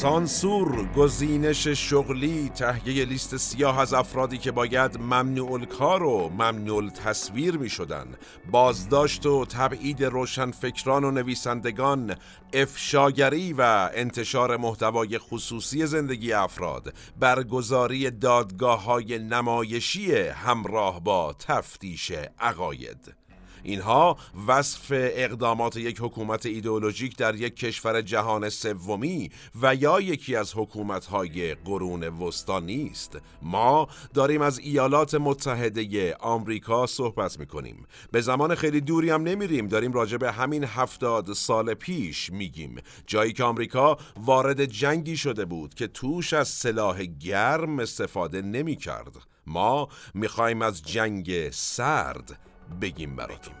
سانسور گزینش شغلی تهیه لیست سیاه از افرادی که باید ممنوع الکار و ممنوع تصویر می شدن بازداشت و تبعید روشنفکران و نویسندگان افشاگری و انتشار محتوای خصوصی زندگی افراد. برگزاری دادگاه های نمایشی همراه با تفتیش عقاید. اینها وصف اقدامات یک حکومت ایدئولوژیک در یک کشور جهان سومی و یا یکی از حکومت‌های قرون وسطا نیست. ما داریم از ایالات متحده آمریکا صحبت می‌کنیم. به زمان خیلی دوری هم نمیریم. داریم راجع به همین هفتاد سال پیش میگیم. جایی که آمریکا وارد جنگی شده بود که توش از سلاح گرم استفاده نمی‌کرد. ما می‌خوایم از جنگ سرد بگیم براتون.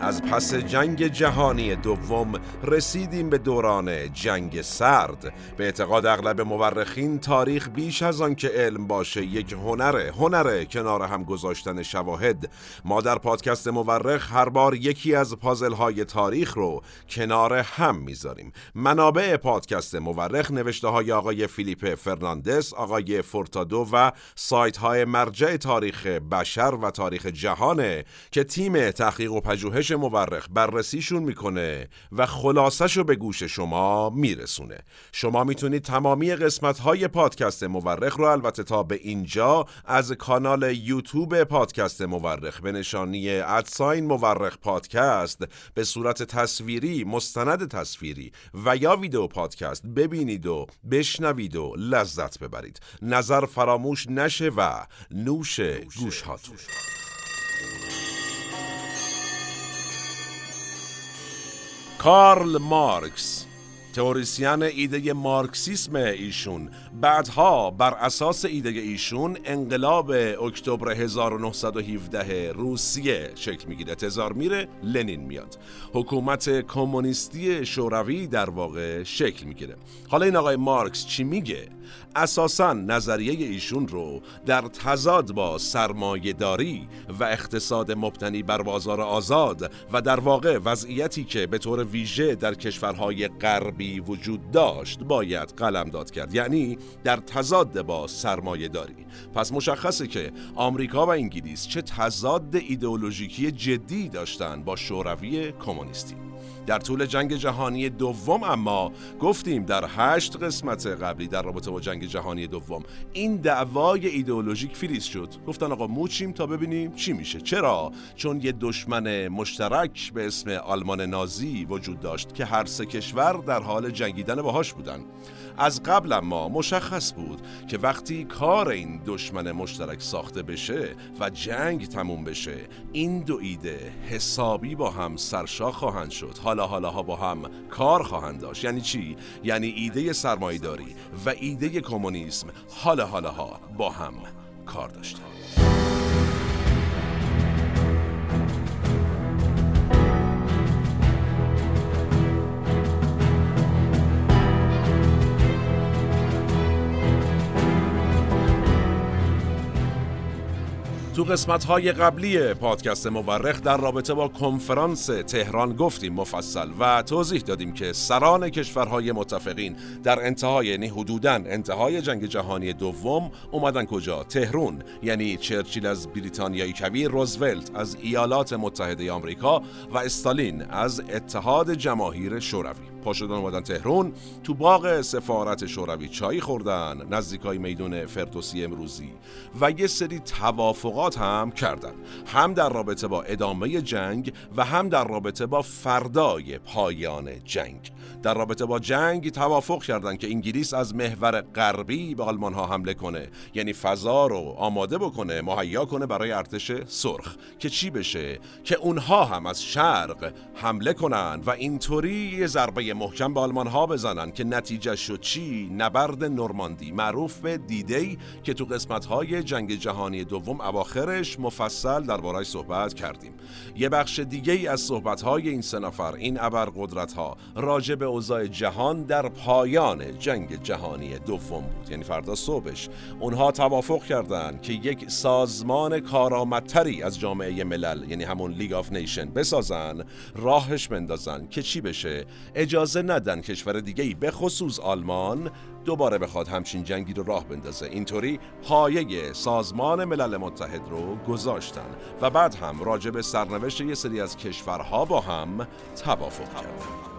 از پس جنگ جهانی دوم رسیدیم به دوران جنگ سرد. به اعتقاد اغلب مورخین تاریخ بیش از آن که علم باشه یک هنره هنر کنار هم گذاشتن شواهد. ما در پادکست مورخ هر بار یکی از پازل های تاریخ رو کنار هم می‌ذاریم. منابع پادکست مورخ نوشته های آقای فیلیپ فرناندس آقای فورتادو و سایت های مرجع تاریخ بشر و تاریخ جهانه که تیم تحقیق و پژوهش مورخ بررسیشون می‌کنه و خلاصش به گوش شما میرسونه. شما می‌تونید تمامی قسمت های پادکست مورخ رو البته تا به اینجا از کانال یوتیوب پادکست مورخ به نشانی ادساین مورخ پادکست به صورت تصویری مستند تصویری و یا ویدیو پادکست ببینید و بشنوید و لذت ببرید. نظر فراموش نشه و نوش گوش هاتون کارل مارکس تئوریسین ایده مارکسیسم ایشون. بعدها بر اساس ایده ایشون انقلاب اکتبر 1917 روسیه شکل می‌گیره تزار میره لنین میاد. حکومت کمونیستی شوروی در واقع شکل می‌گیره. حالا این آقای مارکس چی میگه؟ اساسا نظریه ایشون رو در تضاد با سرمایهداری و اقتصاد مبتنی بر بازار آزاد و در واقع وضعیتی که به طور ویژه در کشورهای غربی وجود داشت باید قلمداد کرد. یعنی در تضاد با سرمایه داری پس مشخصه که آمریکا و انگلیس چه تضاد ایدئولوژیکی جدی داشتن با شوروی کمونیستی. در طول جنگ جهانی دوم اما گفتیم در هشت قسمت قبلی در رابطه با جنگ جهانی دوم این دعوای ایدئولوژیک فریز شد. گفتن آقا موچیم تا ببینیم چی میشه. چرا؟ چون یه دشمن مشترک به اسم آلمان نازی وجود داشت که هر سه کشور در حال جنگیدن باهاش بودن. از قبل ما مشخص بود که وقتی کار این دشمن مشترک ساخته بشه و جنگ تموم بشه این دو ایده حسابی با هم سرشاخ خواهند شد. حالا حالا ها با هم کار خواهند داشت. یعنی چی؟ یعنی ایده سرمایه‌داری و ایده کمونیسم حالا حالا ها با هم کار داشتن. تو قسمت های قبلی پادکست مورخ در رابطه با کنفرانس تهران گفتیم مفصل و توضیح دادیم که سران کشورهای متفقین در انتهای یعنی حدوداً انتهای جنگ جهانی دوم اومدن کجا؟ تهرون یعنی چرچیل از بریتانیای کبیر روزولت از ایالات متحده آمریکا و استالین از اتحاد جماهیر شوروی. پا شدن اومدن تهرون تو باغ سفارت شوروی چای خوردن نزدیکای میدون فردوسی امروزی. و یه سری توافقات هم کردن. هم در رابطه با ادامه جنگ و هم در رابطه با فردای پایان جنگ. در رابطه با جنگ توافق کردند که انگلیس از محور غربی به آلمان ها حمله کنه. یعنی فضا رو آماده بکنه مهیا کنه برای ارتش سرخ. که چی بشه؟ که اونها هم از شرق حمله کنن و اینطوری یه ضربه محکم به آلمان ها بزنن که نتیجه شد چی؟ نبرد نورماندی. معروف به دیدی که تو قسمت های جنگ جهانی دوم اواخرش مفصل درباره‌اش صحبت کردیم. یه بخش دیگه ای از صحبت های این سه نفر این ابرقدرت ها راجع به اوضاع جهان در پایان جنگ جهانی دوم بود. یعنی فردا صبحش اونها توافق کردند که یک سازمان کارآمدتری از جامعه ملل یعنی همون League of Nations بسازن راهش بندازن که چی بشه؟ اجازه ندن کشور دیگه ای به خصوص آلمان دوباره بخواد همچین جنگی رو راه بندازه. اینطوری پایه سازمان ملل متحد رو گذاشتن و بعد هم راجع به سرنوشت یه سری از کشورها با هم توافق کردن.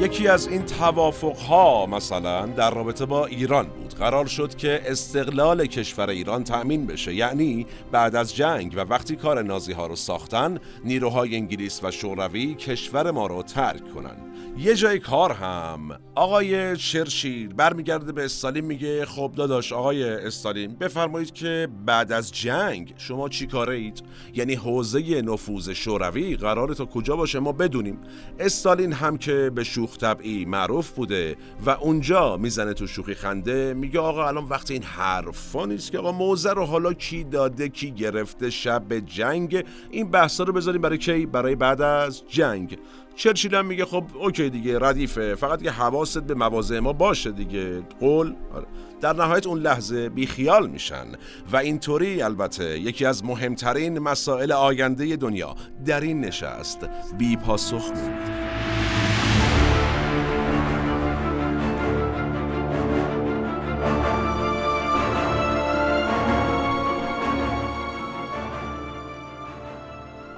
یکی از این توافق ها مثلا در رابطه با ایران بود. قرار شد که استقلال کشور ایران تأمین بشه. یعنی بعد از جنگ و وقتی کار نازی ها رو ساختن نیروهای انگلیس و شوروی کشور ما رو ترک کنن. یه جای کار هم. آقای شرشیر برمیگرده به استالین میگه خب داداش آقای استالین بفرمایید که بعد از جنگ شما چی کاره اید یعنی حوزه نفوذ شوروی قرار تا کجا باشه؟ ما بدونیم. استالین هم که به شوخ طبعی معروف بوده و اونجا می‌زنه تو شوخی خنده میگه آقا الان وقت این حرفا نیست که آقا موزه رو حالا کی داده کی گرفته شب جنگ. این بحثا رو بذاریم برای کی؟ برای بعد از جنگ. چرچیل هم میگه خب اوکی دیگه ردیفه. فقط که حواست به مواضع ما باشه دیگه. قول؟ آره. در نهایت اون لحظه بیخیال میشن. و اینطوری البته یکی از مهمترین مسائل آینده دنیا در این نشست. بی پاسخ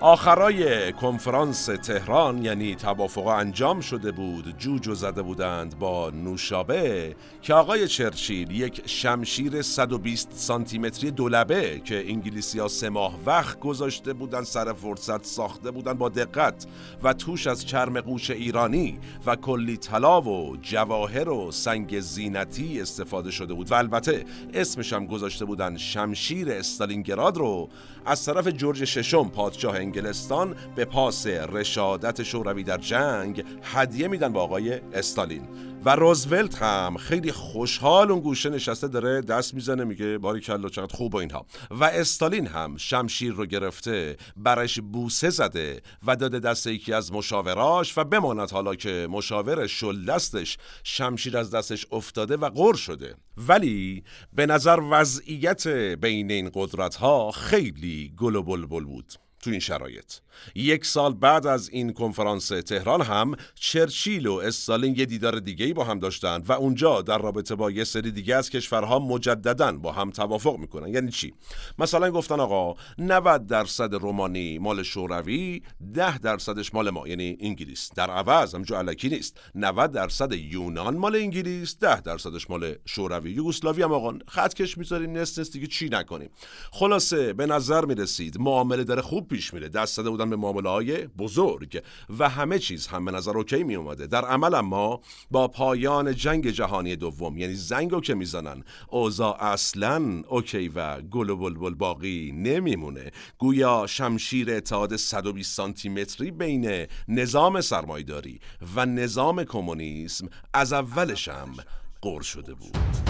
آخرای کنفرانس تهران یعنی توافق انجام شده بود جوجو زده بودند با نوشابه که آقای چرچیل یک شمشیر 120 سانتی متری دولبه که انگلیسی ها سه ماه وقت گذاشته بودند سر فرصت ساخته بودند با دقت و توش از چرم قوش ایرانی و کلی طلا و جواهر و سنگ زینتی استفاده شده بود. و البته اسمش هم گذاشته بودن شمشیر استالینگراد رو از طرف جورج ششم پادشاه انگلستان به پاس رشادت شوروی در جنگ هدیه میدن با آقای استالین. و روزولت هم خیلی خوشحال اون گوشه نشسته داره دست می‌زنه میگه باری کلا چقدر خوب و اینها. و استالین هم شمشیر رو گرفته برش بوسه زده و داده دست یکی از مشاوراش و بماند حالا که مشاور شل دستش شمشیر از دستش افتاده و غر شده. ولی به نظر وضعیت بین این قدرت ها خیلی گل و بلبل بود. تو این شرایط. یک سال بعد از این کنفرانس تهران هم چرچیل و استالین یه دیدار دیگه ای با هم داشتن و اونجا در رابطه با یه سری دیگه از کشورها مجددا با هم توافق می‌کنن. یعنی چی؟ مثلا گفتن آقا 90 درصد رومانی مال شوروی 10 درصدش مال ما یعنی انگلیس. در عوض همجو علکی نیست. 90 درصد یونان مال انگلیس 10 درصدش مال شوروی. یوگسلاوی هم آقا خط کش می‌ذاریم نست نست دیگه چی نکنیم. خلاصه به نظر می‌رسید معامله داره خوب پیش میره. دست زده بودن به معامله های بزرگ و همه چیز هم به نظر OK می‌اومد در عمل اما با پایان جنگ جهانی دوم یعنی زنگ که می‌زنن اوضاع اصلا OK و گل و بلبل باقی نمیمونه. گویا شمشیر اتحاد 120 سانتی متری بین نظام سرمایداری و نظام کمونیسم از اولش هم قر شده بود.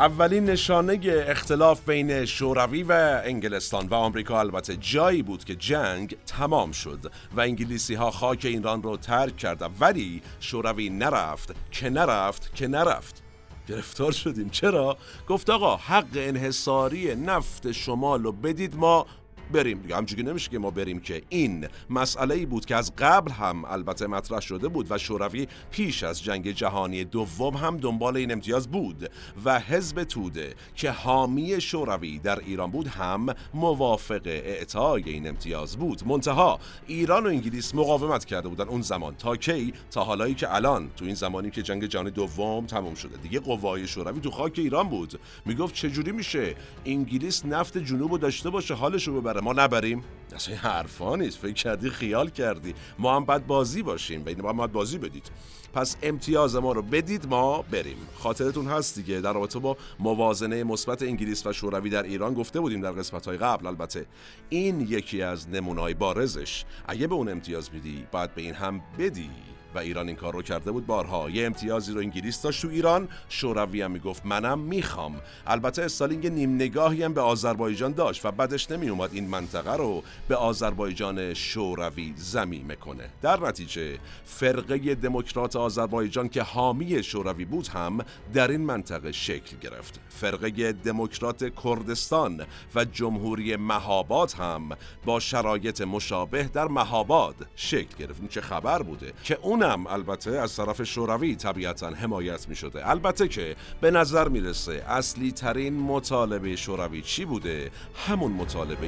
اولین نشانه اختلاف بین شوروی و انگلستان و آمریکا البته جایی بود که جنگ تمام شد و انگلیسی ها خاک ایران رو ترک کردن ولی شوروی نرفت که نرفت که نرفت. گرفتار شدیم. چرا؟ گفت آقا حق انحصاری نفت شمال رو بدید ما بریم. دیگه همچنین نمیشه که ما بریم که این مسئله ای بود که از قبل هم البته مطرح شده بود و شوروی پیش از جنگ جهانی دوم هم دنبال این امتیاز بود و حزب توده که حامی شوروی در ایران بود هم موافق اعطای این امتیاز بود. منتها ایران و انگلیس مقاومت کرده بودن اون زمان تا کی؟ تا حالایی که الان تو این زمانی که جنگ جهانی دوم تموم شده. دیگه قوای شوروی تو خاک ایران بود. می‌گفت چجوری میشه؟ انگلیس نفت جنوب رو داشته باشه حالش رو ببره. ما نبریم. اصلا حرفا نیست. فکر کردی خیال کردی. ما هم بعد بازی باشیم. بین ما باید بازی بدید. پس امتیاز ما رو بدید ما بریم. خاطرتون هست دیگه. در رابطه با موازنه مثبت انگلیس و شوروی در ایران گفته بودیم در قسمت های قبل. البته این یکی از نمونای بارزش. اگه به اون امتیاز میدی باید به این هم بدی. و ایران این کار رو کرده بود بارها. یه امتیازی رو انگلیس داشت تو ایران. شوروی هم می‌گفت منم می‌خوام. البته استالین نیم نگاهی هم به آذربایجان داشت و بعدش نمی اومد این منطقه رو به آذربایجان شوروی زمین کنه. در نتیجه فرقه دموکرات آذربایجان که حامی شوروی بود هم در این منطقه شکل گرفت. فرقه دموکرات کردستان و جمهوری مهاباد هم با شرایط مشابه در مهاباد شکل گرفت. چه خبر بوده؟ که اون اونم البته از طرف شوروی طبیعتا حمایت می شده البته که به نظر می‌رسه اصلی ترین مطالبه شوروی چی بوده؟ همون مطالبه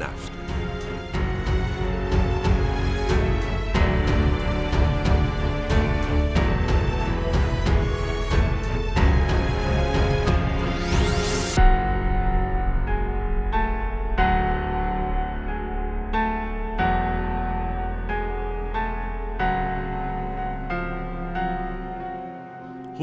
نفت.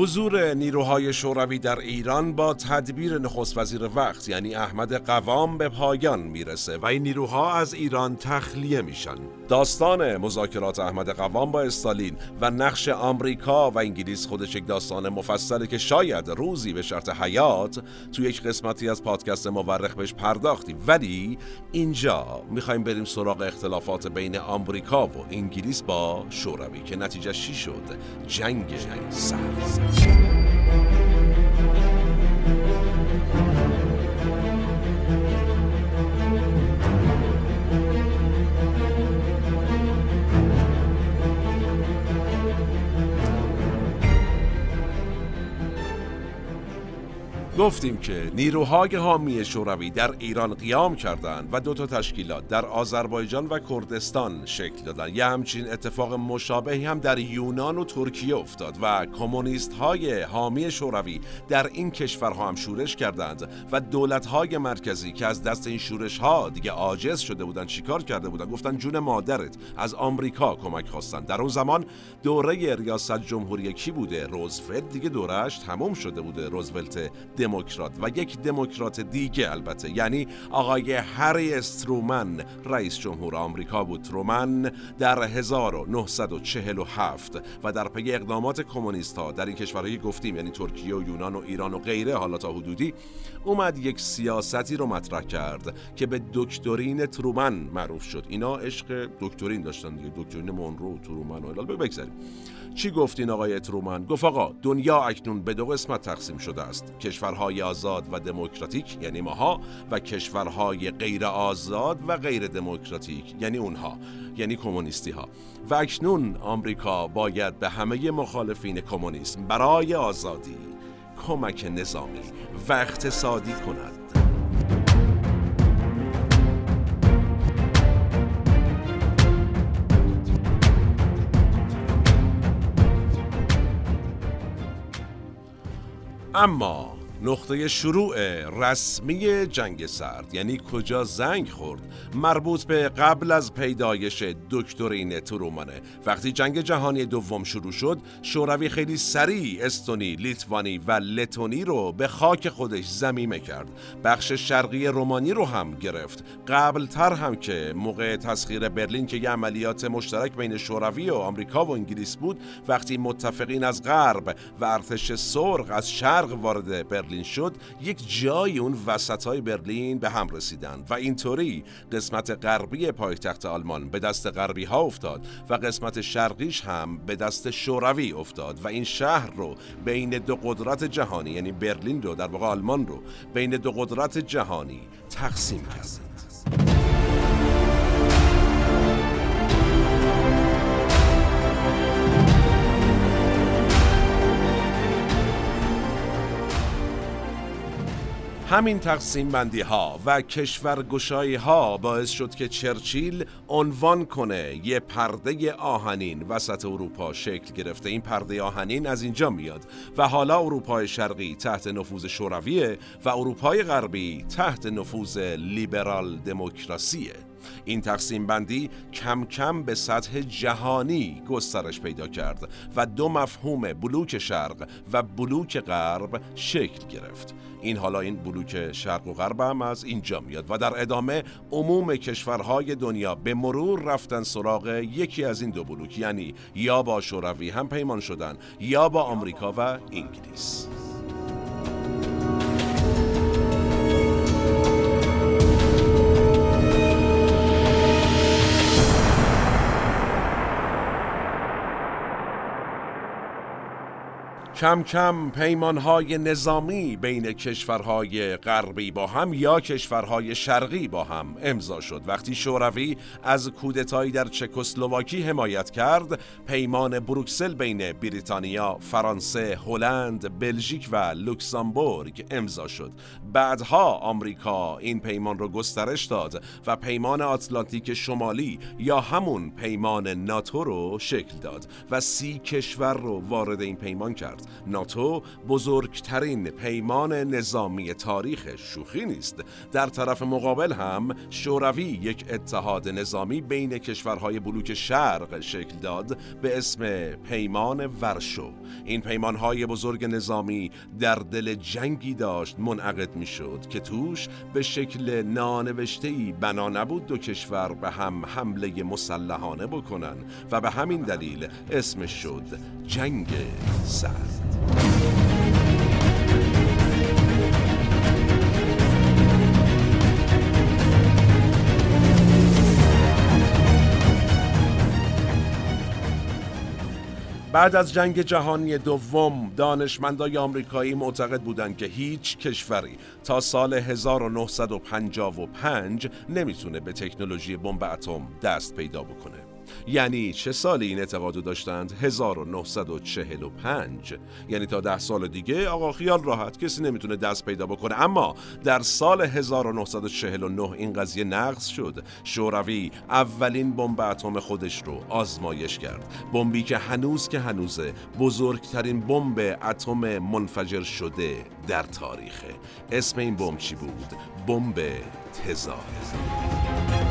حضور نیروهای شوروی در ایران با تدبیر نخست وزیر وقت یعنی احمد قوام به پایان می‌رسه و این نیروها از ایران تخلیه میشن. داستان مذاکرات احمد قوام با استالین و نقش آمریکا و انگلیس خودش یک داستان مفصله که شاید روزی به شرط حیات تو یک قسمتی از پادکست مورخ بهش پرداختیم ولی اینجا می‌خوایم بریم سراغ اختلافات بین آمریکا و انگلیس با شوروی که نتیجه چی شد. جنگ سرد. Thank you. گفتیم که نیروهای حامی شوروی در ایران قیام کردند و دو تا تشکیلات در آذربایجان و کردستان شکل دادن یه همچین اتفاق مشابهی هم در یونان و ترکیه افتاد و کمونیست های حامی شوروی در این کشورها هم شورش کردند و دولت های مرکزی که از دست این شورش ها دیگه عاجز شده بودند چیکار کرده بودند گفتن جون مادرت از آمریکا کمک خواستن. در اون زمان دوره ریاست جمهوری کی بوده؟ روزولت. دیگه دورش تموم شده بوده روزولت دموکرات و یک دموکرات دیگه البته. یعنی آقای هری استرومن رئیس جمهور آمریکا بود. ترومن در 1947 و در پی اقدامات کمونیست ها در این کشورهایی گفتیم یعنی ترکیه و یونان و ایران و غیره حالا تا حدودی اومد یک سیاستی رو مطرح کرد که به دکترین ترومن معروف شد. اینا عشق دکترین داشتن دیگه دکترین مونرو ترومن و بگذاریم. چی گفتین آقای ترومن گفت آقا دنیا اکنون به دو قسمت تقسیم شده است. کشورهای آزاد و دموکراتیک یعنی ماها و کشورهای غیر آزاد و غیر دموکراتیک یعنی اونها یعنی کمونیستی ها و اکنون آمریکا باید به همه مخالفین کمونیسم برای آزادی کمک نظامی و اقتصادی کند. اما نقطه شروع رسمی جنگ سرد. یعنی کجا زنگ خورد؟ مربوط به قبل از پیدایش دکترین ترومانه. وقتی جنگ جهانی دوم شروع شد شوروی خیلی سریع استونی لیتوانی و لتونی رو به خاک خودش زمیمه کرد. بخش شرقی رومانی رو هم گرفت. قبل تر هم که موقع تسخیر برلین که یه عملیات مشترک بین شوروی و آمریکا و انگلیس بود وقتی متفقین از غرب و ارتش سرخ از شرق وارد برلین شد یک جای اون وسط های برلین به هم رسیدن و اینطوری قسمت غربی پایتخت آلمان به دست غربی ها افتاد و قسمت شرقیش هم به دست شوروی افتاد و این شهر رو بین دو قدرت جهانی یعنی برلین رو در واقع آلمان رو بین دو قدرت جهانی تقسیم کرد. همین تقسیم بندی ها و کشورگشایی ها باعث شد که چرچیل عنوان کنه یه پرده آهنین وسط اروپا شکل گرفته. این پرده آهنین از اینجا میاد و حالا اروپای شرقی تحت نفوذ شورویه و اروپای غربی تحت نفوذ لیبرال دموکراسیه. این تقسیم بندی کم کم به سطح جهانی گسترش پیدا کرد و دو مفهوم بلوک شرق و بلوک غرب شکل گرفت. این حالا این بلوک شرق و غرب هم از اینجا میاد و در ادامه عموم کشورهای دنیا به مرور رفتن سراغ یکی از این دو بلوک یعنی یا با شوروی هم پیمان شدن یا با آمریکا و انگلیس. کم کم پیمانهای نظامی بین کشورهای غربی با هم یا کشورهای شرقی با هم امضا شد. وقتی شوروی از کودتایی در چکسلواکی حمایت کرد پیمان بروکسل بین بریتانیا، فرانسه، هلند، بلژیک و لوکزامبورگ امضا شد. بعدها آمریکا این پیمان رو گسترش داد و پیمان آتلانتیک شمالی یا همون پیمان ناتو رو شکل داد و سی کشور رو وارد این پیمان کرد. ناتو بزرگترین پیمان نظامی تاریخ شوخی نیست. در طرف مقابل هم شوروی یک اتحاد نظامی بین کشورهای بلوک شرق شکل داد به اسم پیمان ورشو. این پیمانهای بزرگ نظامی در دل جنگی داشت منعقد می شد که توش به شکل نانوشتهی بنا نبود دو کشور به هم حمله مسلحانه بکنن و به همین دلیل اسمش شد جنگ سرد. بعد از جنگ جهانی دوم دانشمندای آمریکایی معتقد بودند که هیچ کشوری تا سال 1955 نمی‌تونه به تکنولوژی بمب اتم دست پیدا بکنه. یعنی چه سالی این اعتقادو داشتند؟ 1945 یعنی تا ده سال دیگه آقا خیال راحت کسی نمی‌تونه دست پیدا بکنه. اما در سال 1949 این قضیه نقض شد. شوروی اولین بمب اتم خودش رو آزمایش کرد. بمبی که هنوز که هنوزه بزرگترین بمب اتم منفجر شده در تاریخه. اسم این بمب چی بود؟ بمب تزار.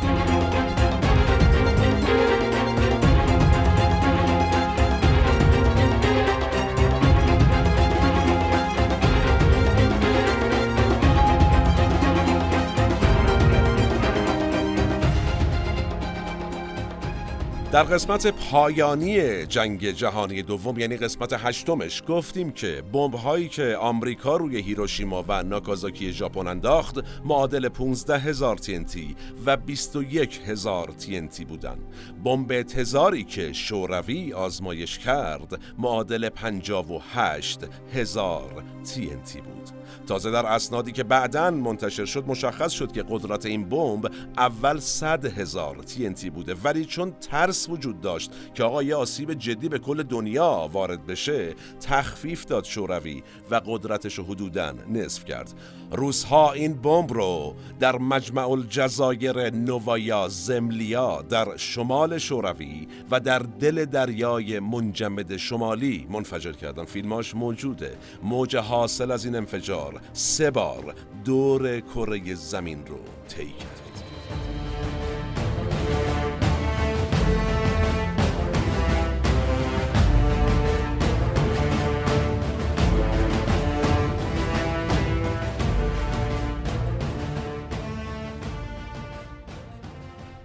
در قسمت پایانی جنگ جهانی دوم یعنی قسمت هشتمش گفتیم که بمب هایی که آمریکا روی هیروشیما و ناکازاکی ژاپن انداخت معادل 15 هزار TNT و 21 هزار TNT بودن. بمب تزاری که شوروی آزمایش کرد معادل 58 هزار TNT بود. تازه در اسنادی که بعدا منتشر شد مشخص شد که قدرت این بمب اول 100 هزار TNT بوده ولی چون ترس وجود داشت که آقا یه آسیب جدی به کل دنیا وارد بشه تخفیف داد شوروی و قدرتش رو حدودا نصف کرد. روزها این بمب رو در مجمع الجزایر نووایا زملیا در شمال شوروی و در دل دریای منجمد شمالی منفجر کردن. فیلماش موجوده. موج حاصل از این انفجار سه بار دور کره زمین رو طی کرد.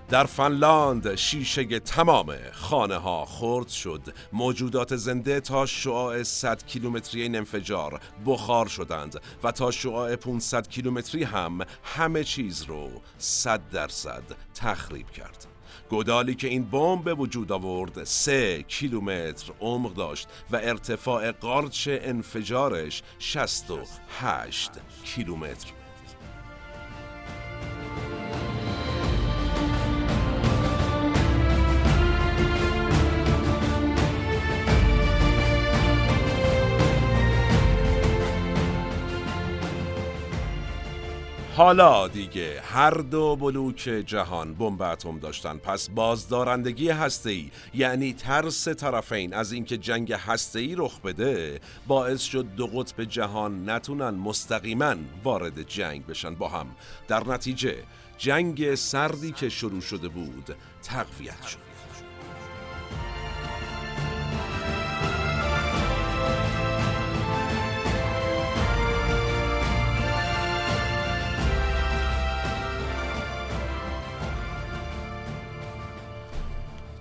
در فنلاند شیشه تمام خانه ها خرد شد. موجودات زنده تا شعاع 100 کیلومتری این انفجار بخار شدند و تا شعاع 500 کیلومتری هم همه چیز رو 100 درصد تخریب کرد. گودالی که این بمب به وجود آورد سه کیلومتر عمق داشت و ارتفاع قارچ انفجارش 68 کیلومتر حالا دیگه هر دو بلوک جهان بمب اتم داشتن. پس بازدارندگی هسته‌ای یعنی ترس طرفین از اینکه جنگ هسته‌ای رخ بده باعث شد دو قطب جهان نتونن مستقیما وارد جنگ بشن با هم. در نتیجه جنگ سردی که شروع شده بود تقویت شد.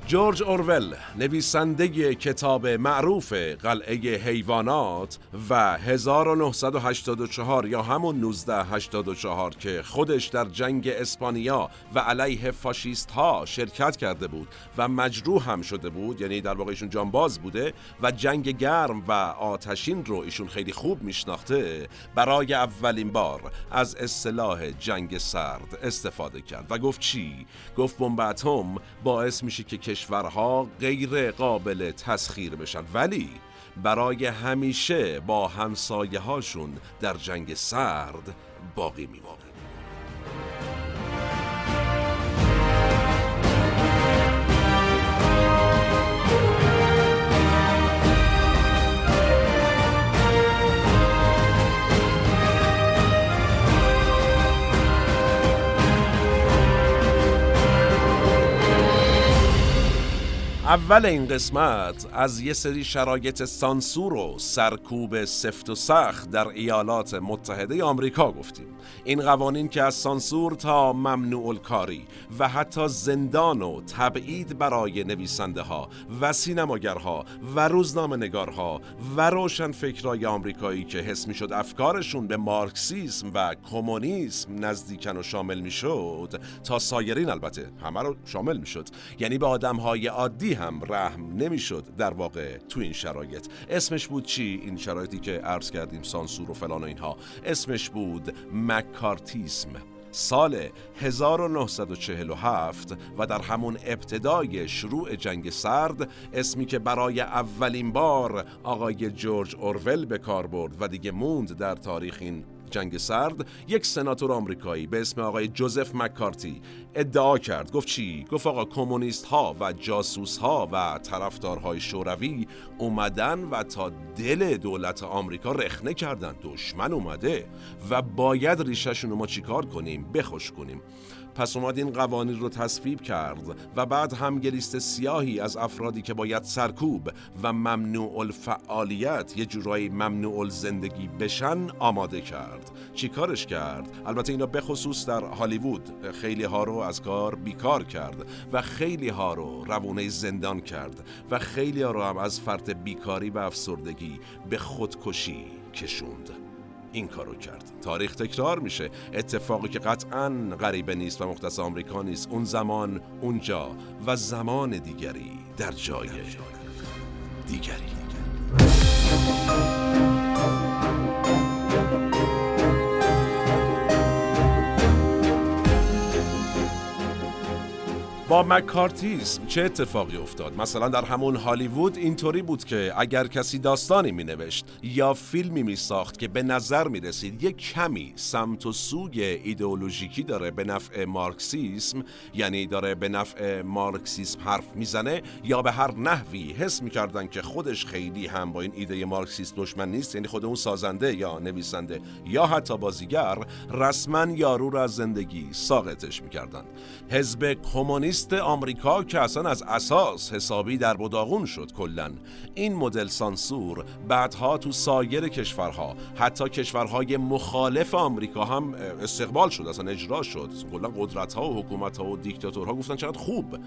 جورج اورول نویسنده کتاب معروف قلعه حیوانات و 1984 یا همون 1984 که خودش در جنگ اسپانیا و علیه فاشیست ها شرکت کرده بود و مجروح هم شده بود یعنی در واقع ایشون جانباز بوده و جنگ گرم و آتشین رو ایشون خیلی خوب میشناخته برای اولین بار از اصطلاح جنگ سرد استفاده کرد و گفت چی؟ گفت بمب اتم باعث میشه که کشورها غیر قابل تسخیر بشن. ولی برای همیشه با همسایه هاشون در جنگ سرد باقی میمانند اول این قسمت از یه سری شرایط سانسور و سرکوب سفت و سخت در ایالات متحده آمریکا گفتیم. این قوانین که از سانسور تا ممنوع الکاری و حتی زندان و تبعید برای نویسنده ها و سینماگرها و روزنامه نگارها و روشن فکرای آمریکایی که حس می شد افکارشون به مارکسیسم و کمونیسم نزدیکن و شامل می شد تا سایرین البته همه رو شامل می شد یعنی به آدم های عادی هم رحم نمی‌شد در واقع تو این شرایط. اسمش بود چی؟ این شرایطی که عرض کردیم سانسور و فلان و اینها. اسمش بود مکارتیسم. سال 1947 و در همون ابتدای شروع جنگ سرد اسمی که برای اولین بار آقای جورج اورول به کار برد و دیگه موند در تاریخ این جنگ سرد یک سناتور آمریکایی به اسم آقای جوزف مکارتی ادعا کرد. گفت چی؟ گفت آقا کمونیست ها و جاسوس ها و طرفدارهای شوروی اومدن و تا دل دولت آمریکا رخنه کردن دشمن اومده و باید ریشهشون رو ما چیکار کنیم؟ بخوش کنیم. پس اومد این قوانین رو تصویب کرد و بعد هم لیست سیاهی از افرادی که باید سرکوب و ممنوع الفعالیت یه جورایی ممنوع زندگی بشن آماده کرد. چی کارش کرد؟ البته اینا بخصوص در هالیوود خیلی ها رو از کار بیکار کرد و خیلی ها رو روونه زندان کرد و خیلی ها رو هم از فرط بیکاری و افسردگی به خودکشی کشوند. این کارو کرد. تاریخ تکرار میشه. اتفاقی که قطعا غریبه نیست و مختص آمریکا نیست اون زمان اونجا و زمان دیگری در جای دیگری. با مکارتیسم چه اتفاقی افتاد؟ مثلا در همون هالیوود اینطوری بود که اگر کسی داستانی می نوشت یا فیلمی می ساخت که به نظر می رسید یک کمی سمت و سوی ایدئولوژیکی داره به نفع مارکسیسم یعنی داره به نفع مارکسیسم حرف می‌زنه یا به هر نحوی حس می‌کردن که خودش خیلی هم با این ایده مارکسیست دشمن نیست یعنی خود اون سازنده یا نویسنده یا حتی بازیگر رسما یارو را از زندگی ساقطش می‌کردند. حزب کمونیست کمونیست آمریکا که اصلا از اساس حسابی در بداغون شد کلا. این مدل سانسور بعدها تو سایر کشورها حتی کشورهای مخالف آمریکا هم استقبال شد اصلا اجرا شد. کلا قدرت ها و حکومت ها و دیکتاتورها گفتن چقدر خوب.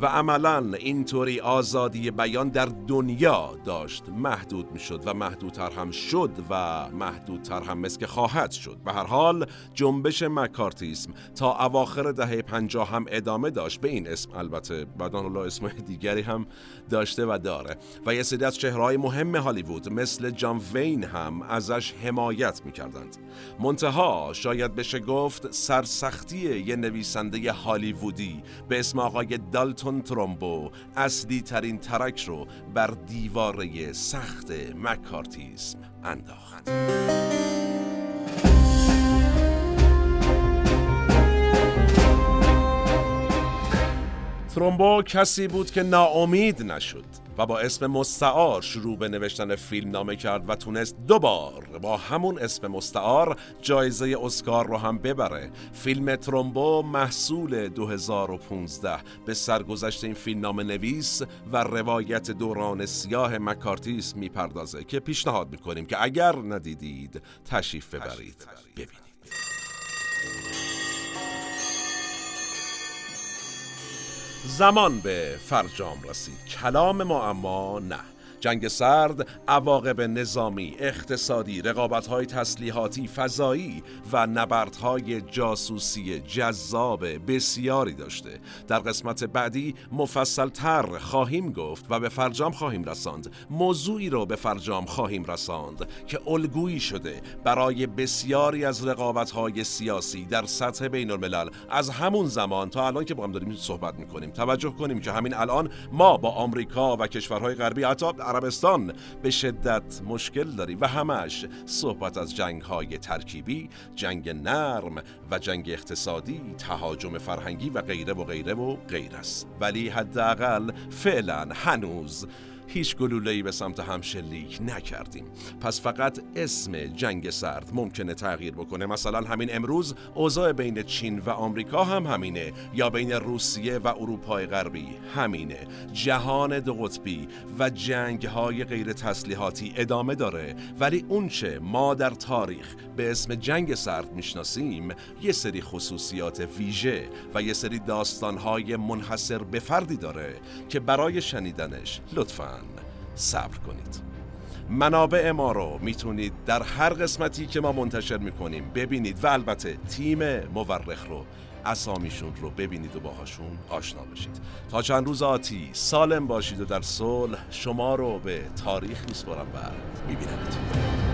و عملا اینطوری آزادی بیان در دنیا داشت. محدود می‌شد و محدودتر هم شد و محدودتر هم مثل خواهد شد. به هر حال جنبش مکارتیسم تا اواخر دهه پنجاه هم ادامه داشت. به این اسم البته بعدان الله اسم دیگری هم داشته و داره. و یه سری از چهرهای مهم هالیوود مثل جان وین هم ازش حمایت می‌کردند. منتها شاید بشه گفت سرسختی یه نویسنده هالیوودی به اسم آقای دالتون کن ترومبو اصلی ترین ترک رو بر دیواره سخت مکارتیزم انداخت. ترومبو کسی بود که ناامید نشد. و با اسم مستعار شروع به نوشتن فیلم نامه کرد و تونست دوبار با همون اسم مستعار جایزه اسکار رو هم ببره. فیلم ترومبو محصول 2015 به سرگذشت این فیلم نام نویس و روایت دوران سیاه مکارتیس می‌پردازه که پیشنهاد می‌کنیم که اگر ندیدید تشریف ببرید. ببینید. زمان به فرجام رسید. کلام ما اما نه. جنگ سرد عواقب نظامی، اقتصادی، رقابت‌های تسلیحاتی، فضایی و نبردهای جاسوسی جذاب بسیاری داشته. در قسمت بعدی مفصل تر خواهیم گفت و به فرجام خواهیم رساند. موضوعی رو به فرجام خواهیم رساند که الگویی شده برای بسیاری از رقابت‌های سیاسی در سطح بین الملل از همون زمان تا الان که با هم داریم صحبت می‌کنیم توجه کنیم که همین الان ما با آمریکا و کشورهای غربی حتی عربستان. به شدت مشکل داری و همش صحبت از جنگ های ترکیبی جنگ نرم و جنگ اقتصادی تهاجم فرهنگی و غیره و غیره و غیر است. ولی حداقل فعلا هنوز هیچ گلوله‌ای به سمت هم شلیک نکردیم. پس فقط اسم جنگ سرد ممکنه تغییر بکنه. مثلا همین امروز اوضاع بین چین و آمریکا هم همینه. یا بین روسیه و اروپای غربی همینه. جهان دو قطبی و جنگ های غیر تسلیحاتی ادامه داره. ولی اونچه ما در تاریخ به اسم جنگ سرد می‌شناسیم یه سری خصوصیات ویژه و یه سری داستانهای منحصر به فردی داره که برای شنیدنش لطفاً. صبر کنید. منابع ما رو می‌تونید در هر قسمتی که ما منتشر می‌کنیم ببینید و البته تیم مورخ رو اسامیشون رو ببینید و باهاشون آشنا بشید. تا چند روز آتی سالم باشید و در صلح شما رو به تاریخ میسپارم و میبینمتون.